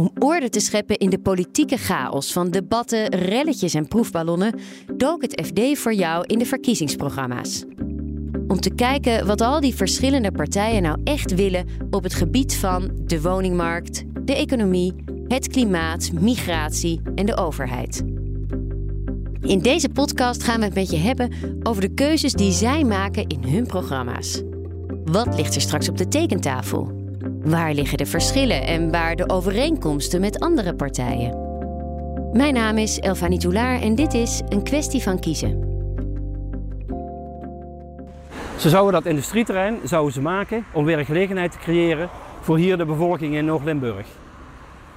Om orde te scheppen in de politieke chaos van debatten, relletjes en proefballonnen, dook het FD voor jou in de verkiezingsprogramma's. Om te kijken wat al die verschillende partijen nou echt willen op het gebied van de woningmarkt, de economie, het klimaat, migratie en de overheid. In deze podcast gaan we het met je hebben over de keuzes die zij maken in hun programma's. Wat ligt er straks op de tekentafel? Waar liggen de verschillen en waar de overeenkomsten met andere partijen? Mijn naam is Elfanie Toulaar en dit is een kwestie van kiezen. Ze zouden dat industrieterrein zouden ze maken om werkgelegenheid te creëren voor hier de bevolking in Noord-Limburg.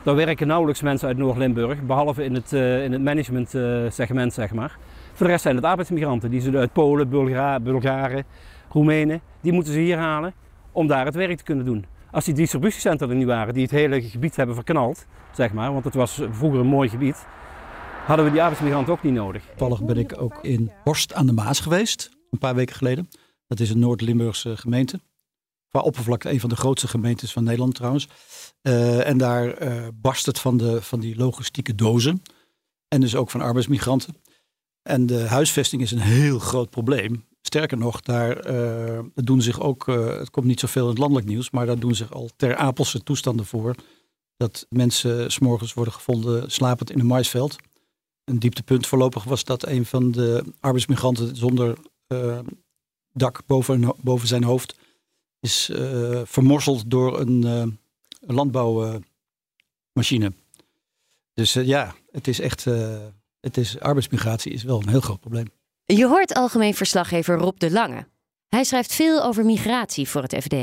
Daar werken nauwelijks mensen uit Noord-Limburg, behalve in het, uh, in het managementsegment, zeg maar. Voor de rest zijn het arbeidsmigranten die ze uit Polen, Bulga Bulgaren, Roemenen, die moeten ze hier halen om daar het werk te kunnen doen. Als die distributiecentra er niet waren, die het hele gebied hebben verknald, zeg maar, want het was vroeger een mooi gebied, hadden we die arbeidsmigranten ook niet nodig. Toevallig ben ik ook in Horst aan de Maas geweest, een paar weken geleden. Dat is een Noord-Limburgse gemeente. Qua oppervlakte een van de grootste gemeentes van Nederland trouwens. Uh, en daar uh, barst het van, de, van die logistieke dozen. En dus ook van arbeidsmigranten. En de huisvesting is een heel groot probleem. Sterker nog, daar uh, doen zich ook, uh, het komt niet zoveel in het landelijk nieuws, maar daar doen zich al ter Apelse toestanden voor. Dat mensen s'morgens worden gevonden slapend in een maisveld. Een dieptepunt voorlopig was dat een van de arbeidsmigranten zonder uh, dak boven, boven zijn hoofd is vermorzeld door een, een landbouwmachine. dus ja, het is echt, het is, arbeidsmigratie is wel een heel groot probleem. Je hoort algemeen verslaggever Rob de Lange. Hij schrijft veel over migratie voor het FD.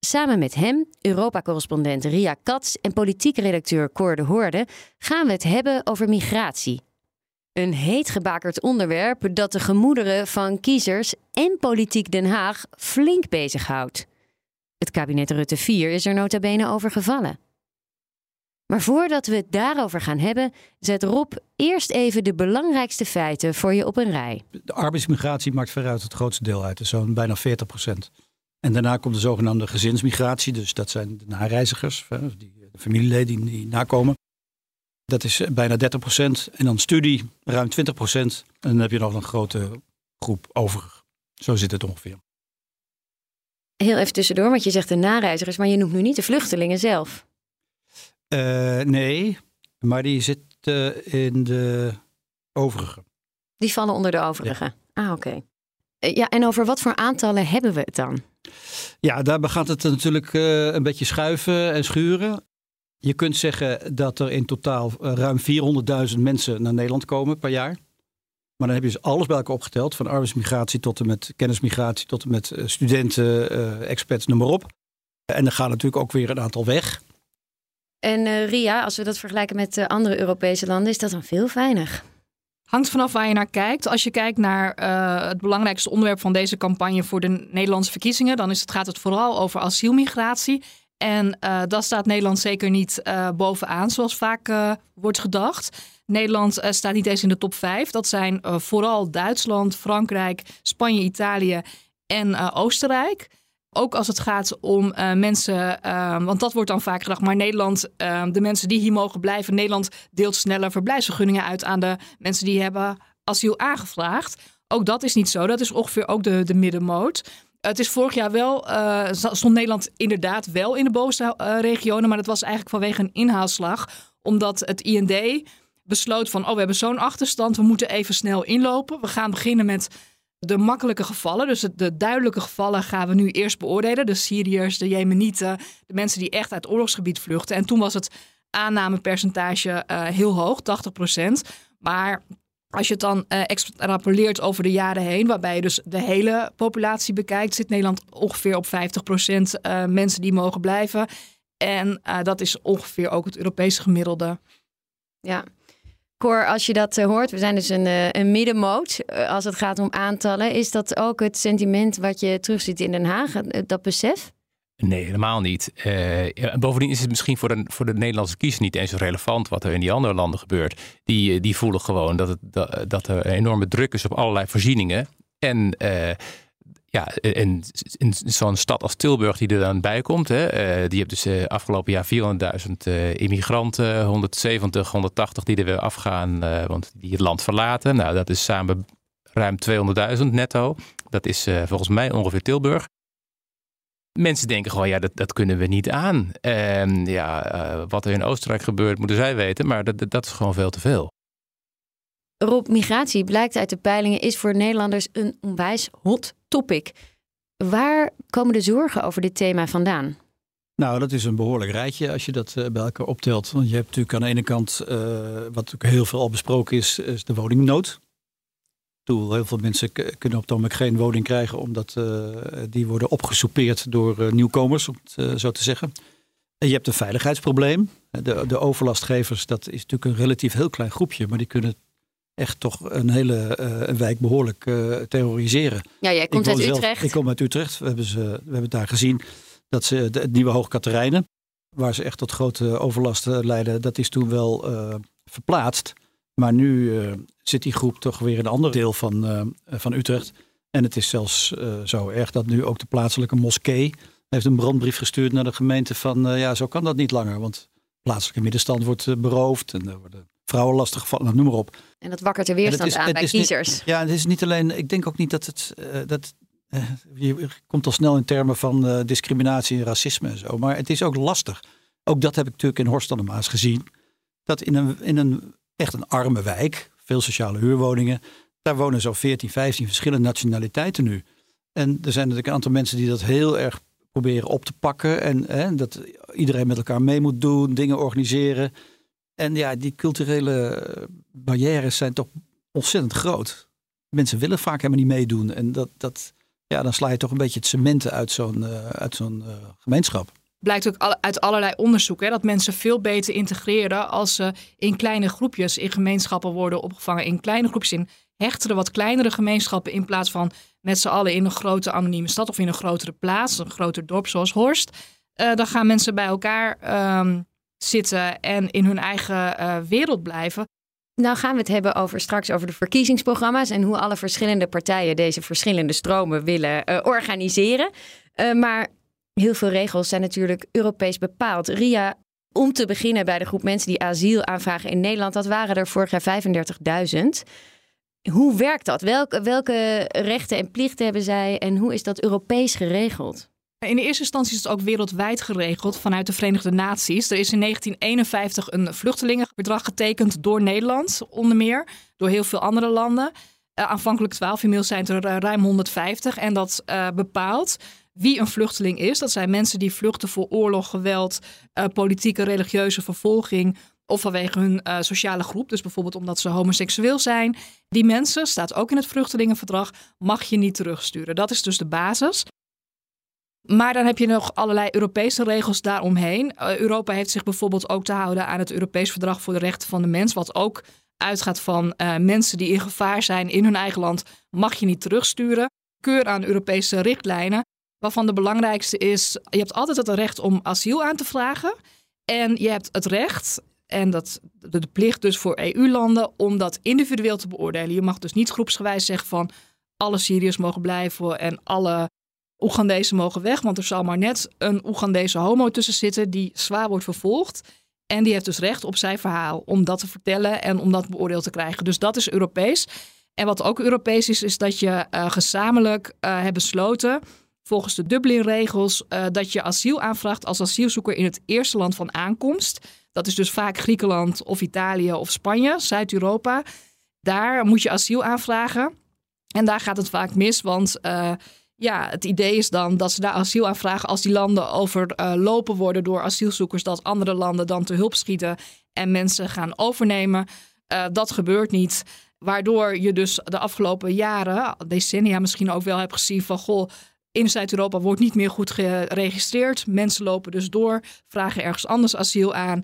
Samen met hem, Europa-correspondent Ria Katz en politiek redacteur Cor de Hoorde gaan we het hebben over migratie. Een heet gebakerd onderwerp dat de gemoederen van kiezers en politiek Den Haag flink bezighoudt. Het kabinet Rutte 4 is er nota bene over gevallen. Maar voordat we het daarover gaan hebben, zet Rob eerst even de belangrijkste feiten voor je op een rij. De arbeidsmigratie maakt veruit het grootste deel uit, dus zo'n bijna 40 procent. En daarna komt de zogenaamde gezinsmigratie, dus dat zijn de nareizigers, de familieleden die nakomen. Dat is bijna 30 procent. En dan studie, ruim 20 procent. En dan heb je nog een grote groep over. Zo zit het ongeveer. Heel even tussendoor, want je zegt de nareizigers, maar je noemt nu niet de vluchtelingen zelf. Uh, nee, maar die zit in de overige. Die vallen onder de overige. Ja. Ah, oké. Okay. Uh, ja, en over wat voor aantallen hebben we het dan? Ja, daar gaat het natuurlijk een beetje schuiven en schuren. Je kunt zeggen dat er in totaal ruim 400.000 mensen naar Nederland komen per jaar. Maar dan heb je dus alles bij elkaar opgeteld, van arbeidsmigratie tot en met kennismigratie, tot en met studenten, experts, noem maar op. En er gaat natuurlijk ook weer een aantal weg. En uh, Ria, als we dat vergelijken met uh, andere Europese landen, is dat dan veel weinig? Hangt vanaf waar je naar kijkt. Als je kijkt naar uh, het belangrijkste onderwerp van deze campagne voor de Nederlandse verkiezingen, dan is het, gaat het vooral over asielmigratie. En dat staat Nederland zeker niet bovenaan, zoals vaak wordt gedacht. Nederland staat niet eens in de top 5. Dat zijn vooral Duitsland, Frankrijk, Spanje, Italië en Oostenrijk. Ook als het gaat om uh, mensen, uh, want dat wordt dan vaak gedacht, maar Nederland, uh, de mensen die hier mogen blijven, Nederland deelt sneller verblijfsvergunningen uit aan de mensen die hebben asiel aangevraagd. Ook dat is niet zo, dat is ongeveer ook de, de middenmoot. Het is vorig jaar wel, stond Nederland inderdaad wel in de bovenste regionen, maar dat was eigenlijk vanwege een inhaalslag, omdat het IND besloot van, oh we hebben zo'n achterstand, we moeten even snel inlopen. We gaan beginnen met de makkelijke gevallen, dus de duidelijke gevallen, gaan we nu eerst beoordelen. De Syriërs, de Jemenieten, de mensen die echt uit oorlogsgebied vluchten. En toen was het aannamepercentage uh, heel hoog, 80%. Maar als je het dan uh, extrapoleert over de jaren heen, waarbij je dus de hele populatie bekijkt, zit Nederland ongeveer op 50% uh, mensen die mogen blijven. En dat is ongeveer ook het Europese gemiddelde. Ja. Cor, als je dat hoort, we zijn dus een, een middenmoot als het gaat om aantallen. Is dat ook het sentiment wat je terugziet in Den Haag, dat besef? Nee, helemaal niet. Bovendien is het misschien voor de, voor de Nederlandse kiezer niet eens zo relevant wat er in die andere landen gebeurt. Die, eh, die voelen gewoon dat, het, dat, er enorme druk is op allerlei voorzieningen. En ja, in, in zo'n stad als Tilburg die er dan bij komt, hè, die heeft dus afgelopen jaar 400.000 immigranten, 170, 180 die er weer afgaan, want die het land verlaten. Nou, dat is samen ruim 200.000 netto. Dat is volgens mij ongeveer Tilburg. Mensen denken gewoon, ja, dat, dat kunnen we niet aan. En ja, wat er in Oostenrijk gebeurt, moeten zij weten, maar dat, dat is gewoon veel te veel. Rob, migratie blijkt uit de peilingen is voor Nederlanders een onwijs hot topic. Waar komen de zorgen over dit thema vandaan? Nou, dat is een behoorlijk rijtje als je dat uh, bij elkaar optelt. Want je hebt natuurlijk aan de ene kant, uh, wat ook heel veel al besproken is, is de woningnood heel veel mensen kunnen op het moment geen woning krijgen omdat uh, die worden opgesoupeerd door nieuwkomers, om het zo te zeggen. En je hebt een veiligheidsprobleem. De, de overlastgevers, dat is natuurlijk een relatief heel klein groepje, maar die kunnen echt toch een hele een wijk behoorlijk terroriseren. Ja, jij komt uit Utrecht. Zelf, ik kom uit Utrecht. We hebben, ze, we hebben het daar gezien dat ze de, het nieuwe Hoog Katerijnen, waar ze echt tot grote overlast leiden, dat is toen wel verplaatst. Maar nu uh, zit die groep toch weer in een ander deel van, uh, van Utrecht. En het is zelfs zo erg dat nu ook de plaatselijke moskee heeft een brandbrief gestuurd naar de gemeente van ja, zo kan dat niet langer. Want plaatselijke middenstand wordt beroofd en er worden vrouwen lastig gevallen, nou, noem maar op. En dat wakkert er weerstand aan bij kiezers. Niet, ja, het is niet alleen, ik denk ook niet dat het, dat, je komt al snel in termen van discriminatie en racisme en zo. Maar het is ook lastig. Ook dat heb ik natuurlijk in Horst aan de Maas gezien. Dat in een, in een echt een arme wijk. Veel sociale huurwoningen. Daar wonen zo'n 14, 15 verschillende nationaliteiten nu. En er zijn natuurlijk een aantal mensen die dat heel erg proberen op te pakken. En hè, dat iedereen met elkaar mee moet doen, dingen organiseren. En ja, die culturele barrières zijn toch ontzettend groot. Mensen willen vaak helemaal niet meedoen. En dat, dat, ja, dan sla je toch een beetje het cementen uit zo'n zo'n uh, gemeenschap blijkt ook uit allerlei onderzoeken dat mensen veel beter integreren als ze in kleine groepjes in gemeenschappen worden opgevangen. In kleine groepjes, in hechtere, wat kleinere gemeenschappen in plaats van met z'n allen in een grote anonieme stad of in een grotere plaats, een groter dorp zoals Horst. Uh, dan gaan mensen bij elkaar um, zitten en in hun eigen uh, wereld blijven. Nou gaan we het hebben over straks over de verkiezingsprogramma's en hoe alle verschillende partijen deze verschillende stromen willen uh, organiseren. maar heel veel regels zijn natuurlijk Europees bepaald. Ria, om te beginnen bij de groep mensen die asiel aanvragen in Nederland, dat waren er vorig jaar 35.000. Hoe werkt dat? Welke, welke rechten en plichten hebben zij en hoe is dat Europees geregeld? In de eerste instantie is het ook wereldwijd geregeld vanuit de Verenigde Naties. Er is in 1951 een vluchtelingenverdrag getekend door Nederland, onder meer, door heel veel andere landen. Uh, aanvankelijk 12, inmiddels zijn er uh, ruim 150. En dat uh, bepaalt wie een vluchteling is. Dat zijn mensen die vluchten voor oorlog, geweld, politieke, religieuze vervolging of vanwege hun sociale groep, dus bijvoorbeeld omdat ze homoseksueel zijn. Die mensen, staat ook in het vluchtelingenverdrag, mag je niet terugsturen. Dat is dus de basis. Maar dan heb je nog allerlei Europese regels daaromheen. Uh, Europa heeft zich bijvoorbeeld ook te houden aan het Europees Verdrag voor de Rechten van de Mens, wat ook uitgaat van uh, mensen die in gevaar zijn in hun eigen land, mag je niet terugsturen. Keur aan Europese richtlijnen waarvan de belangrijkste is: je hebt altijd het recht om asiel aan te vragen. En je hebt het recht, en dat, de plicht dus voor EU-landen, om dat individueel te beoordelen. Je mag dus niet groepsgewijs zeggen van alle Syriërs mogen blijven en alle Oegandezen mogen weg. Want er zal maar net een Oegandese homo tussen zitten die zwaar wordt vervolgd. En die heeft dus recht op zijn verhaal om dat te vertellen en om dat beoordeeld te krijgen. Dus dat is Europees. En wat ook Europees is, is dat je uh, gezamenlijk uh, hebt besloten volgens de Dublin-regels uh, dat je asiel aanvraagt als asielzoeker in het eerste land van aankomst. Dat is dus vaak Griekenland of Italië of Spanje, Zuid-Europa. Daar moet je asiel aanvragen. En daar gaat het vaak mis, want ja, het idee is dan dat ze daar asiel aanvragen als die landen overlopen worden door asielzoekers, dat andere landen dan te hulp schieten en mensen gaan overnemen. Uh, dat gebeurt niet. Waardoor je dus de afgelopen jaren, decennia misschien ook wel hebt gezien van goh, in Zuid-Europa wordt niet meer goed geregistreerd. Mensen lopen dus door, vragen ergens anders asiel aan.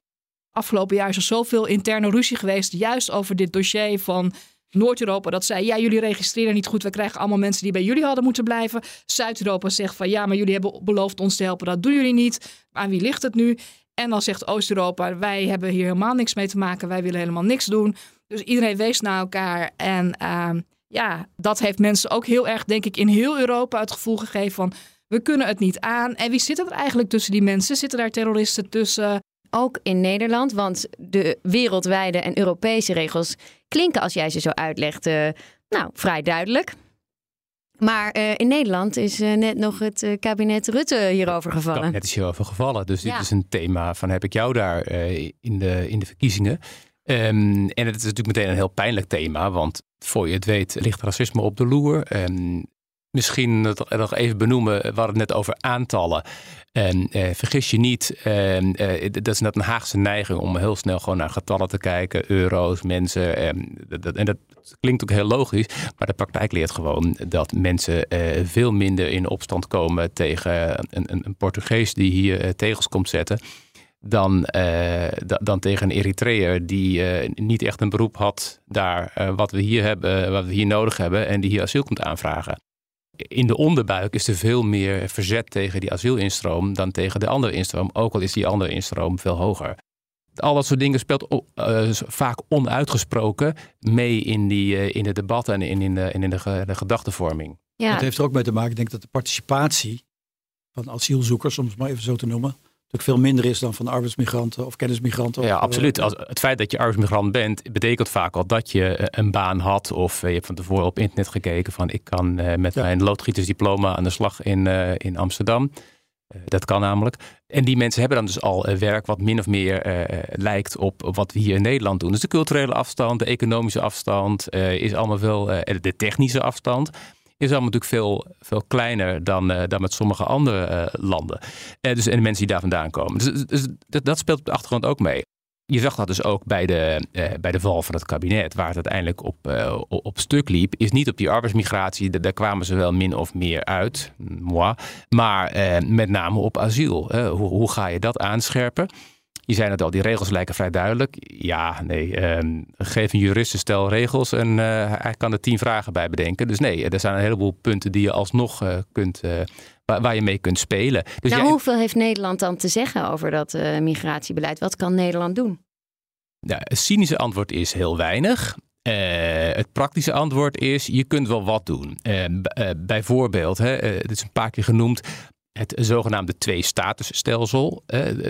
afgelopen jaar is er zoveel interne ruzie geweest, juist over dit dossier van Noord-Europa dat zei, ja, jullie registreren niet goed. We krijgen allemaal mensen die bij jullie hadden moeten blijven. Zuid-Europa zegt van, ja, maar jullie hebben beloofd ons te helpen. Dat doen jullie niet. Aan wie ligt het nu? En dan zegt Oost-Europa, wij hebben hier helemaal niks mee te maken. Wij willen helemaal niks doen. Dus iedereen wees naar elkaar. En uh, ja, dat heeft mensen ook heel erg, denk ik, in heel Europa het gevoel gegeven van... we kunnen het niet aan. En wie zit er eigenlijk tussen die mensen? Zitten daar terroristen tussen? Ook in Nederland, want de wereldwijde en Europese regels klinken als jij ze zo uitlegt, uh, nou, vrij duidelijk. Maar uh, in Nederland is uh, net nog het uh, kabinet Rutte hierover gevallen. Het kabinet is hierover gevallen. Dus dit ja. is een thema van heb ik jou daar in, de, in de verkiezingen. Um, en het is natuurlijk meteen een heel pijnlijk thema. Want voor je het weet ligt racisme op de loer. Um, misschien nog even benoemen, we hadden het net over aantallen. En eh, vergis je niet, eh, eh, dat is net een Haagse neiging om heel snel gewoon naar getallen te kijken, euro's, mensen. En dat, en dat klinkt ook heel logisch, maar de praktijk leert gewoon dat mensen eh, veel minder in opstand komen tegen een, een, Portugees die hier eh, tegels komt zetten. Dan, eh, dan tegen een Eritreër die niet echt een beroep had daar wat we hier hebben, wat we hier nodig hebben en die hier asiel komt aanvragen in de onderbuik is er veel meer verzet tegen die asielinstroom dan tegen de andere instroom, ook al is die andere instroom veel hoger. Al dat soort dingen speelt uh, vaak onuitgesproken mee in, die, uh, in de debatten en in, in, de, in de, de gedachtenvorming. Ja. Het heeft er ook mee te maken, ik denk dat de participatie van asielzoekers, om het maar even zo te noemen, veel minder is dan van arbeidsmigranten of kennismigranten. Ja, of, absoluut. Als, het feit dat je arbeidsmigrant bent, betekent vaak al dat je eh, een baan had. Of eh, je hebt van tevoren op internet gekeken van ik kan met ja. mijn loodgietersdiploma aan de slag in, in Amsterdam. Dat kan namelijk. En die mensen hebben dan dus al werk wat min of meer lijkt op wat we hier in Nederland doen. Dus de culturele afstand, de economische afstand, is allemaal wel de technische afstand is allemaal natuurlijk veel, veel kleiner dan, uh, dan met sommige andere uh, landen. Uh, dus, en de mensen die daar vandaan komen. Dus, dus dat, dat, speelt op de achtergrond ook mee. Je zag dat dus ook bij de, bij de val van het kabinet, waar het uiteindelijk op, op stuk liep, is niet op die arbeidsmigratie, daar kwamen ze wel min of meer uit, moi, maar met name op asiel. hoe, hoe ga je dat aanscherpen? Je zei het al, die regels lijken vrij duidelijk. Ja, nee, um, geef een jurist een stel regels en uh, hij kan er tien vragen bij bedenken. Dus nee, er zijn een heleboel punten die je alsnog uh, kunt, uh, waar, waar, je mee kunt spelen. Dus nou, jij... hoeveel heeft Nederland dan te zeggen over dat migratiebeleid? Wat kan Nederland doen? Ja, het cynische antwoord is heel weinig. Uh, het praktische antwoord is, je kunt wel wat doen. Uh, uh, bijvoorbeeld, hè, het is een paar keer genoemd, het zogenaamde twee-statusstelsel.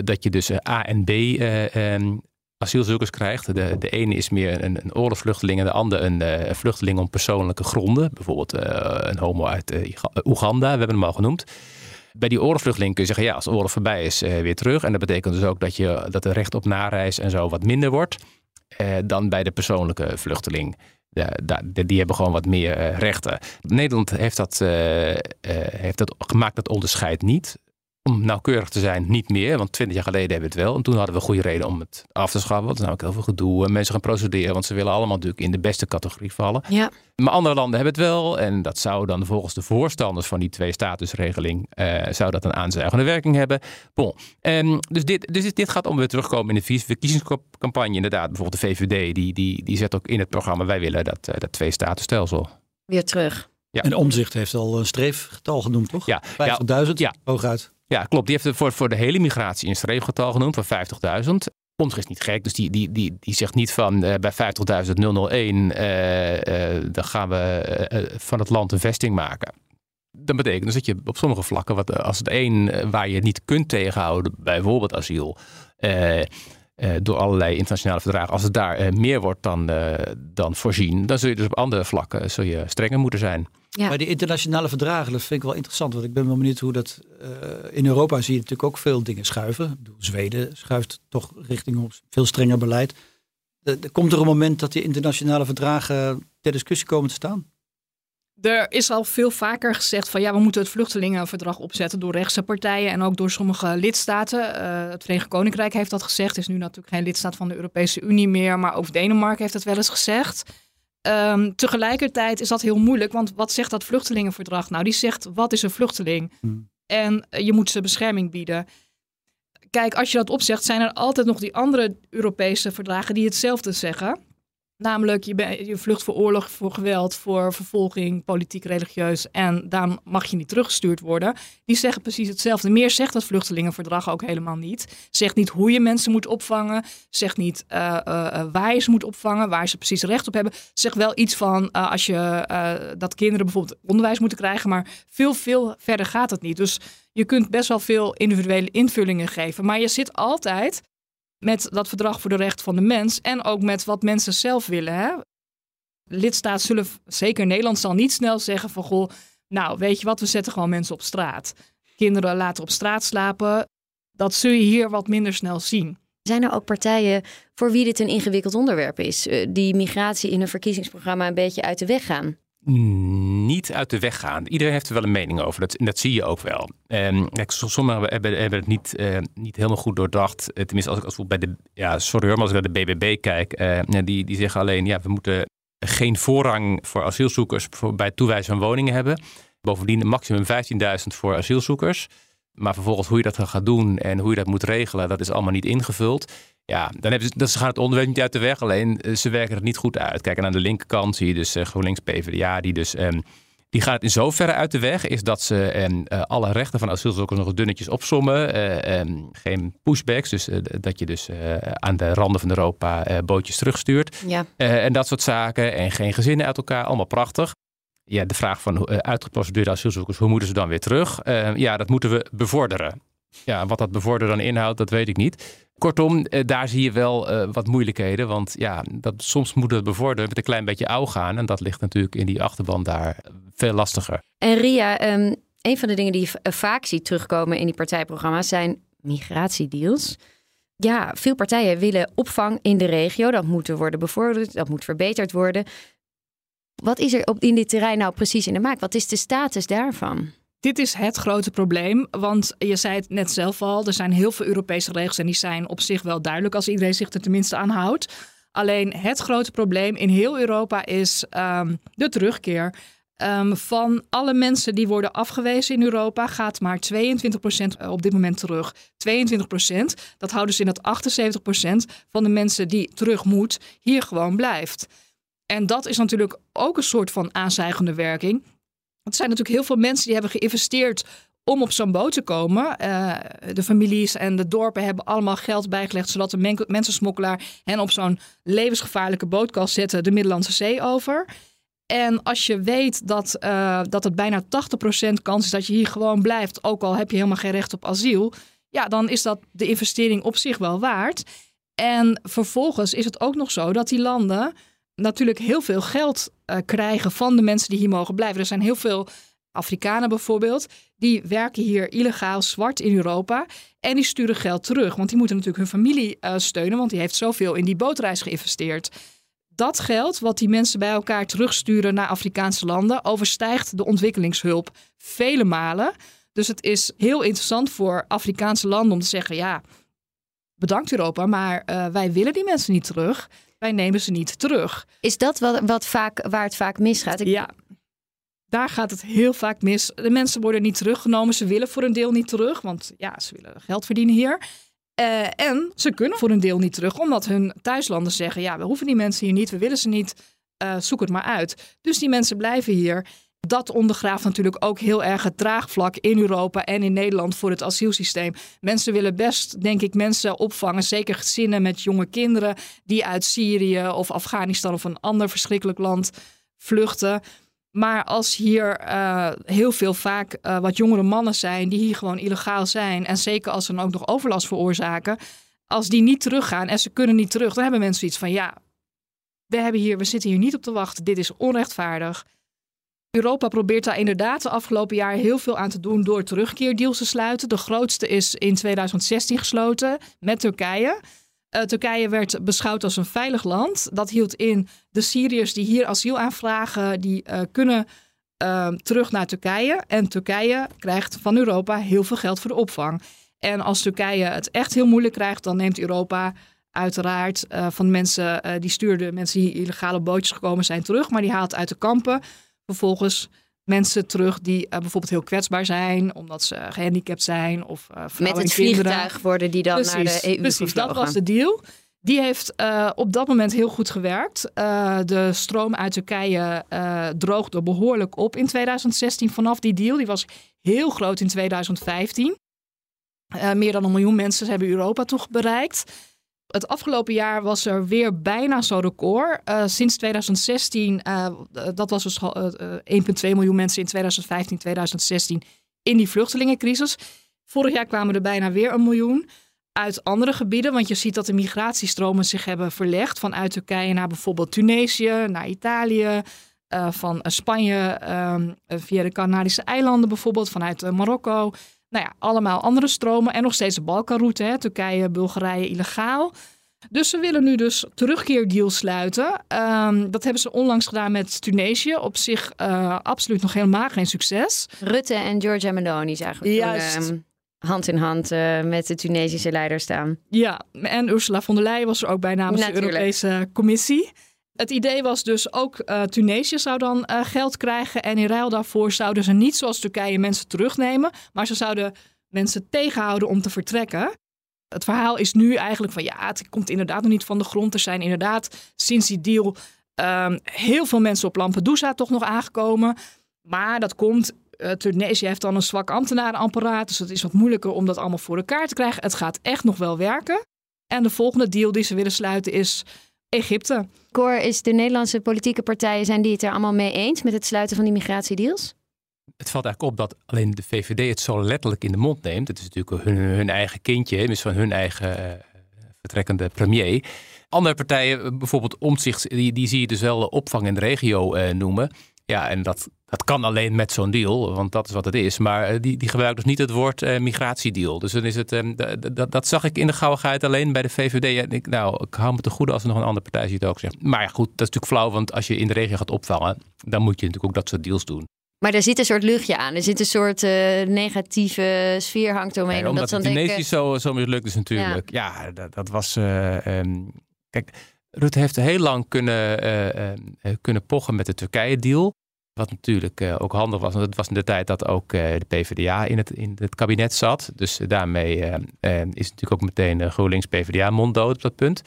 dat je dus A en B eh, ehm, asielzoekers krijgt. De, de ene is meer een, een en de andere een, uh, vluchteling om persoonlijke gronden. Bijvoorbeeld een homo uit uh, Oeganda, we hebben hem al genoemd. Bij die oorlogsvluchteling kun je zeggen, ja, als de oorlog voorbij is, weer terug. En dat betekent dus ook dat, je, dat de recht op nareis en zo wat minder wordt dan bij de persoonlijke vluchteling die hebben gewoon wat meer eh, rechten. Nederland heeft dat, eh, eh, heeft dat gemaakt, dat onderscheid niet om nauwkeurig te zijn, niet meer. Want twintig jaar geleden hebben we het wel. En toen hadden we goede reden om het af te schaffen. Want er is namelijk heel veel gedoe. En mensen gaan procederen, want ze willen allemaal natuurlijk in de beste categorie vallen. Ja. Maar andere landen hebben het wel. En dat zou dan volgens de voorstanders van die twee statusregeling... Uh, zou dat een aanzuigende werking hebben. Bon. Um, dus, dit, dus dit gaat om weer terugkomen in de verkiezingscampagne. Inderdaad, bijvoorbeeld de VVD, die, die, die zet ook in het programma... wij willen dat, uh, dat twee statusstelsel. Weer terug. Ja. En Omzicht heeft al een streefgetal genoemd, toch? Ja. 50.000, ja. hooguit. Ja, klopt. Die heeft het voor, voor de hele migratie een streefgetal genoemd van 50.000. Ons is niet gek, dus die, die, die, die zegt niet van uh, bij 50.001 uh, uh, dan gaan we van het land een vesting maken. Dat betekent dus dat je op sommige vlakken, wat, als het één waar je het niet kunt tegenhouden, bijvoorbeeld asiel, door allerlei internationale verdragen, als het daar meer wordt dan, dan voorzien, dan zul je dus op andere vlakken zul je strenger moeten zijn. Ja. Maar die internationale verdragen, dat vind ik wel interessant. Want ik ben wel benieuwd hoe dat. Uh, in Europa zie je natuurlijk ook veel dingen schuiven. Zweden schuift toch richting op veel strenger beleid. De, de, komt er een moment dat die internationale verdragen ter discussie komen te staan? Er is al veel vaker gezegd van ja, we moeten het vluchtelingenverdrag opzetten door rechtse partijen en ook door sommige lidstaten. Uh, het Verenigd Koninkrijk heeft dat gezegd, is nu natuurlijk geen lidstaat van de Europese Unie meer, maar ook Denemarken heeft het wel eens gezegd. Um, tegelijkertijd is dat heel moeilijk, want wat zegt dat vluchtelingenverdrag nou? Die zegt, wat is een vluchteling? Hmm. En eh, je moet ze bescherming bieden. kijk, als je dat opzegt, zijn er altijd nog die andere Europese verdragen die hetzelfde zeggen. Namelijk, je, ben, je vlucht voor oorlog, voor geweld, voor vervolging, politiek, religieus. En daar mag je niet teruggestuurd worden. Die zeggen precies hetzelfde. Meer zegt dat vluchtelingenverdrag ook helemaal niet. Zegt niet hoe je mensen moet opvangen. Zegt niet uh, uh, waar je ze moet opvangen, waar ze precies recht op hebben. Zegt wel iets van als je, dat kinderen bijvoorbeeld onderwijs moeten krijgen. Maar veel, veel verder gaat het niet. Dus je kunt best wel veel individuele invullingen geven. Maar je zit altijd met dat verdrag voor de rechten van de mens en ook met wat mensen zelf willen. Hè? Lidstaten zullen, zeker Nederland, zal niet snel zeggen van goh, nou weet je wat, we zetten gewoon mensen op straat. Kinderen laten op straat slapen. Dat zul je hier wat minder snel zien. Zijn er ook partijen voor wie dit een ingewikkeld onderwerp is, eh, die migratie in een verkiezingsprogramma een beetje uit de weg gaan? Niet uit de weg gaan. Iedereen heeft er wel een mening over. Dat, dat zie je ook wel. Um, sommigen hebben, hebben het niet, uh, niet helemaal goed doordacht. Eh, tenminste, als ik als bij de. Ja, sorry hoor, maar als ik naar de BBB kijk. Uh, die, die zeggen alleen: ja, we moeten geen voorrang voor asielzoekers voor, bij het toewijzen van woningen hebben. Bovendien maximum 15.000 voor asielzoekers. Maar vervolgens hoe je dat gaat doen en hoe je dat moet regelen, dat is allemaal niet ingevuld. Ja, dan hebben ze, gaan het onderwerp niet uit de weg. Alleen eh, ze werken het niet goed uit. Kijk, en aan de linkerkant zie je dus uh, GroenLinks PvdA, die dus. Um, die gaat het in zoverre uit de weg, is dat ze uh, alle rechten van asielzoekers nog dunnetjes opsommen. Uh, um, geen pushbacks, dus dat je dus aan de randen van Europa bootjes terugstuurt. Ja. en dat soort zaken. En geen gezinnen uit elkaar, allemaal prachtig. Ja, de vraag van uitgeprocedeerde asielzoekers, hoe moeten ze dan weer terug? ja, dat moeten we bevorderen. Ja, wat dat bevorderen dan inhoudt, dat weet ik niet. Kortom, eh, daar zie je wel wat moeilijkheden. Want ja, dat, soms moet het bevorderen met een klein beetje ouw gaan. En dat ligt natuurlijk in die achterban daar veel lastiger. En Ria, um, een van de dingen die je eh, vaak ziet terugkomen in die partijprogramma's zijn migratiedeals. Ja, veel partijen willen opvang in de regio. Dat moet worden bevorderd, dat moet verbeterd worden. Wat is er op, in dit terrein nou precies in de maak? Wat is de status daarvan? Dit is het grote probleem, want je zei het net zelf al, er zijn heel veel Europese regels en die zijn op zich wel duidelijk als iedereen zich er tenminste aan houdt. Alleen het grote probleem in heel Europa is um, de terugkeer. Um, van alle mensen die worden afgewezen in Europa gaat maar 22% op dit moment terug. 22%, dat houden ze in dat 78% van de mensen die terug moet, hier gewoon blijft. En dat is natuurlijk ook een soort van aanzuigende werking. Want er zijn natuurlijk heel veel mensen die hebben geïnvesteerd om op zo'n boot te komen. Uh, de families en de dorpen hebben allemaal geld bijgelegd, zodat de men mensensmokkelaar hen op zo'n levensgevaarlijke boot kan zetten de Middellandse Zee over. En als je weet dat, uh, dat het bijna 80% kans is dat je hier gewoon blijft, ook al heb je helemaal geen recht op asiel, ja, dan is dat de investering op zich wel waard. En vervolgens is het ook nog zo dat die landen natuurlijk heel veel geld uh, krijgen van de mensen die hier mogen blijven. Er zijn heel veel Afrikanen bijvoorbeeld, die werken hier illegaal zwart in Europa. En die sturen geld terug, want die moeten natuurlijk hun familie uh, steunen, want die heeft zoveel in die bootreis geïnvesteerd. Dat geld wat die mensen bij elkaar terugsturen naar Afrikaanse landen overstijgt de ontwikkelingshulp vele malen. Dus het is heel interessant voor Afrikaanse landen om te zeggen: ja, bedankt Europa, maar uh, wij willen die mensen niet terug wij nemen ze niet terug. Is dat wat, wat vaak, waar het vaak misgaat? Ja, daar gaat het heel vaak mis. De mensen worden niet teruggenomen. Ze willen voor een deel niet terug, want ja, ze willen geld verdienen hier. Uh, en ze kunnen voor een deel niet terug, omdat hun thuislanden zeggen: ja, we hoeven die mensen hier niet, we willen ze niet, uh, zoek het maar uit. Dus die mensen blijven hier dat ondergraaft natuurlijk ook heel erg het draagvlak in Europa en in Nederland voor het asielsysteem. Mensen willen best, denk ik, mensen opvangen, zeker gezinnen met jonge kinderen die uit Syrië of Afghanistan of een ander verschrikkelijk land vluchten. Maar als hier uh, heel veel vaak uh, wat jongere mannen zijn die hier gewoon illegaal zijn en zeker als ze dan ook nog overlast veroorzaken, als die niet teruggaan en ze kunnen niet terug, dan hebben mensen iets van ja, we, hebben hier, we zitten hier niet op te wachten, dit is onrechtvaardig. Europa probeert daar inderdaad de afgelopen jaar heel veel aan te doen door terugkeerdeals te sluiten. De grootste is in 2016 gesloten met Turkije. Uh, Turkije werd beschouwd als een veilig land. Dat hield in de Syriërs die hier asiel aanvragen, die uh, kunnen uh, terug naar Turkije. En Turkije krijgt van Europa heel veel geld voor de opvang. En als Turkije het echt heel moeilijk krijgt, dan neemt Europa uiteraard van mensen die stuurden, mensen die illegaal op bootjes gekomen zijn, terug. Maar die haalt uit de kampen vervolgens mensen terug die bijvoorbeeld heel kwetsbaar zijn, omdat ze gehandicapt zijn of uh, Met het vliegtuig worden die dan precies, naar de EU Precies, dat was de deal. Die heeft uh, op dat moment heel goed gewerkt. Uh, de stroom uit Turkije uh, droogde behoorlijk op in 2016 vanaf die deal. Die was heel groot in 2015. meer dan een miljoen mensen hebben Europa toch bereikt. Het afgelopen jaar was er weer bijna zo'n record. sinds 2016, dat was dus 1,2 miljoen mensen in 2015, 2016 in die vluchtelingencrisis. Vorig jaar kwamen er bijna weer een miljoen uit andere gebieden. Want je ziet dat de migratiestromen zich hebben verlegd vanuit Turkije naar bijvoorbeeld Tunesië, naar Italië. Uh, van Spanje uh, via de Canarische eilanden bijvoorbeeld, vanuit uh, Marokko. Nou ja, allemaal andere stromen. En nog steeds de Balkanroute, hè, Turkije, Bulgarije, illegaal. Dus ze willen nu dus terugkeerdeals sluiten. Ehm, dat hebben ze onlangs gedaan met Tunesië. Op zich absoluut nog helemaal geen succes. Rutte en Giorgia Meloni zagen we Juist. Toen, hand in hand uh, met de Tunesische leider staan. Ja, en Ursula von der Leyen was er ook bij namens Natuurlijk. de Europese Commissie. Het idee was dus ook uh, Tunesië zou dan uh, geld krijgen en in ruil daarvoor zouden ze niet zoals Turkije mensen terugnemen, maar ze zouden mensen tegenhouden om te vertrekken. Het verhaal is nu eigenlijk van ja, het komt inderdaad nog niet van de grond. Er zijn inderdaad sinds die deal um, heel veel mensen op Lampedusa toch nog aangekomen. Maar dat komt uh, Tunesië heeft dan een zwak ambtenarenapparaat, dus het is wat moeilijker om dat allemaal voor elkaar te krijgen. Het gaat echt nog wel werken. En de volgende deal die ze willen sluiten is Egypte. Cor, is de Nederlandse politieke partijen, zijn die het er allemaal mee eens met het sluiten van die migratiedeals? Het valt eigenlijk op dat alleen de VVD het zo letterlijk in de mond neemt. Het is natuurlijk hun, hun eigen kindje, dus van hun eigen uh, vertrekkende premier. Andere partijen, bijvoorbeeld Omtzigt, die, die zie je dus wel opvang in de regio uh, noemen. Ja, en dat, dat kan alleen met zo'n deal, want dat is wat het is. Maar die, die gebruikt dus niet het woord uh, migratiedeal. Dus dan is het, um, dat, dat zag ik in de gauwigheid alleen bij de VVD. En ik, nou, ik hou me te goede als er nog een andere partij ziet ook zegt. Maar ja, goed, dat is natuurlijk flauw, want als je in de regio gaat opvangen, dan moet je natuurlijk ook dat soort deals doen. Maar er zit een soort luchtje aan. Er zit een soort uh, negatieve sfeer hangt omheen. Nee, omdat dat het Tunesië zo, zo mislukt is natuurlijk. Ja, ja dat, dat, was... Uh, um, kijk, Rutte heeft heel lang kunnen, uh, kunnen pochen met de Turkije-deal. Wat natuurlijk ook handig was, want het was in de tijd dat ook de PvdA in het, in het kabinet zat. Dus daarmee is natuurlijk ook meteen GroenLinks PvdA monddood op dat punt.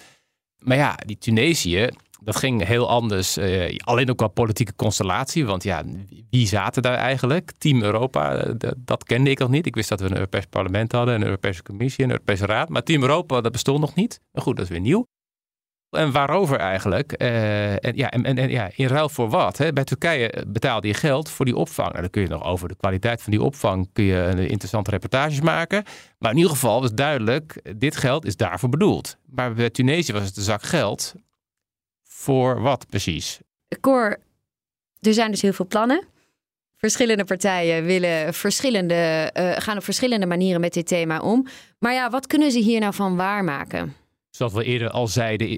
Maar ja, die Tunesië, dat ging heel anders. alleen ook qua politieke constellatie. Want ja, wie zaten daar eigenlijk? Team Europa, dat kende ik nog niet. Ik wist dat we een Europees parlement hadden, een Europese Commissie, een Europese Raad. Maar Team Europa, dat bestond nog niet. Maar goed, dat is weer nieuw. En waarover eigenlijk? Uh, en, ja, en, en, ja, in ruil voor wat? Hè? Bij Turkije betaalde je geld voor die opvang. Nou, dan kun je nog over de kwaliteit van die opvang kun je interessante reportages maken. Maar in ieder geval was duidelijk, dit geld is daarvoor bedoeld. Maar bij Tunesië was het een zak geld. Voor wat precies? Cor, er zijn dus heel veel plannen. Verschillende partijen willen verschillende, gaan op verschillende manieren met dit thema om. Maar ja, wat kunnen ze hier nou van waarmaken? Zoals we eerder al zeiden,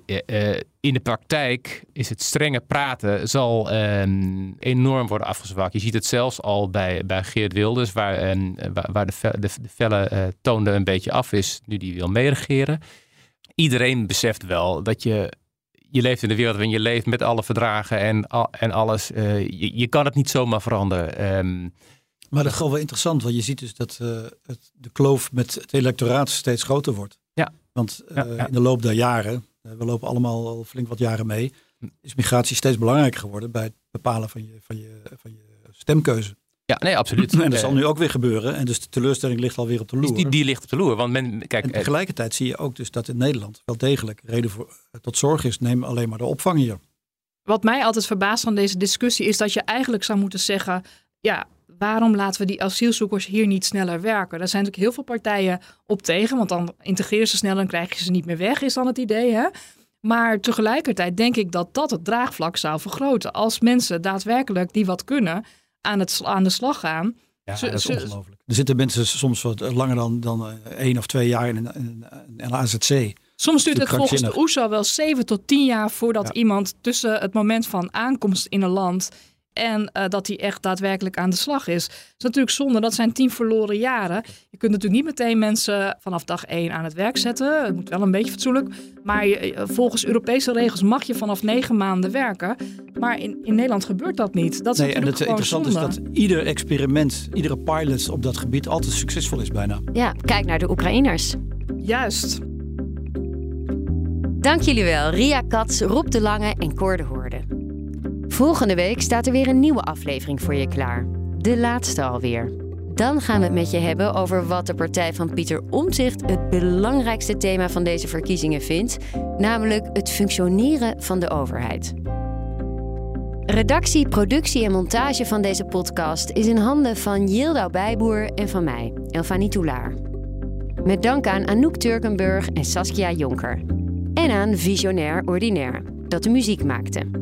in de praktijk is het strenge praten zal enorm worden afgezwakt. Je ziet het zelfs al bij, bij Geert Wilders, waar, waar de, de, de felle toon er een beetje af is, nu die wil meeregeren. Iedereen beseft wel dat je, je leeft in de wereld waarin je leeft met alle verdragen en, en alles. je, je kan het niet zomaar veranderen. Um, maar dat is gewoon wel interessant, want je ziet dus dat het, de kloof met het electoraat steeds groter wordt. Ja. Want uh, ja, ja. in de loop der jaren, uh, we lopen allemaal al flink wat jaren mee, is migratie steeds belangrijker geworden bij het bepalen van je, van je, van je stemkeuze. Ja, nee, absoluut. En dat zal nu ook weer gebeuren. En dus de teleurstelling ligt alweer op de loer. Die, die ligt op de loer. Want men, kijk, en tegelijkertijd zie je ook dus dat in Nederland wel degelijk reden voor, tot zorg is. Neem alleen maar de opvang hier. Wat mij altijd verbaast van deze discussie is dat je eigenlijk zou moeten zeggen... ja, waarom laten we die asielzoekers hier niet sneller werken? Daar zijn natuurlijk heel veel partijen op tegen, want dan integreren ze sneller en krijg je ze niet meer weg, is dan het idee. Hè? Maar tegelijkertijd denk ik dat dat het draagvlak zou vergroten. Als mensen daadwerkelijk die wat kunnen aan, het, aan de slag gaan. Ja, dat is ongelooflijk. Er zitten mensen soms wat langer dan, dan één of twee jaar in een, in een AZC. Soms duurt het volgens de OESO wel 7 tot 10 jaar voordat ja. iemand tussen het moment van aankomst in een land En uh, dat hij echt daadwerkelijk aan de slag is. Dat is natuurlijk zonde. Dat zijn tien verloren jaren. Je kunt natuurlijk niet meteen mensen vanaf dag één aan het werk zetten. Het moet wel een beetje fatsoenlijk. Maar je, volgens Europese regels mag je vanaf negen maanden werken. Maar in, in Nederland gebeurt dat niet. Dat is nee, en het interessante is dat ieder experiment, iedere pilot op dat gebied altijd succesvol is bijna. Ja, kijk naar de Oekraïners. Juist. Dank jullie wel, Ria Katz, Rob de Lange en Cor de Hoorde. Volgende week staat er weer een nieuwe aflevering voor je klaar. De laatste alweer. Dan gaan we het met je hebben over wat de partij van Pieter Omtzigt het belangrijkste thema van deze verkiezingen vindt, namelijk het functioneren van de overheid. Redactie, productie en montage van deze podcast is in handen van Yildau Bijboer en van mij, Elfanie Toulaar. Met dank aan Anouk Turkenburg en Saskia Jonker. En aan Visionair Ordinaire, dat de muziek maakte.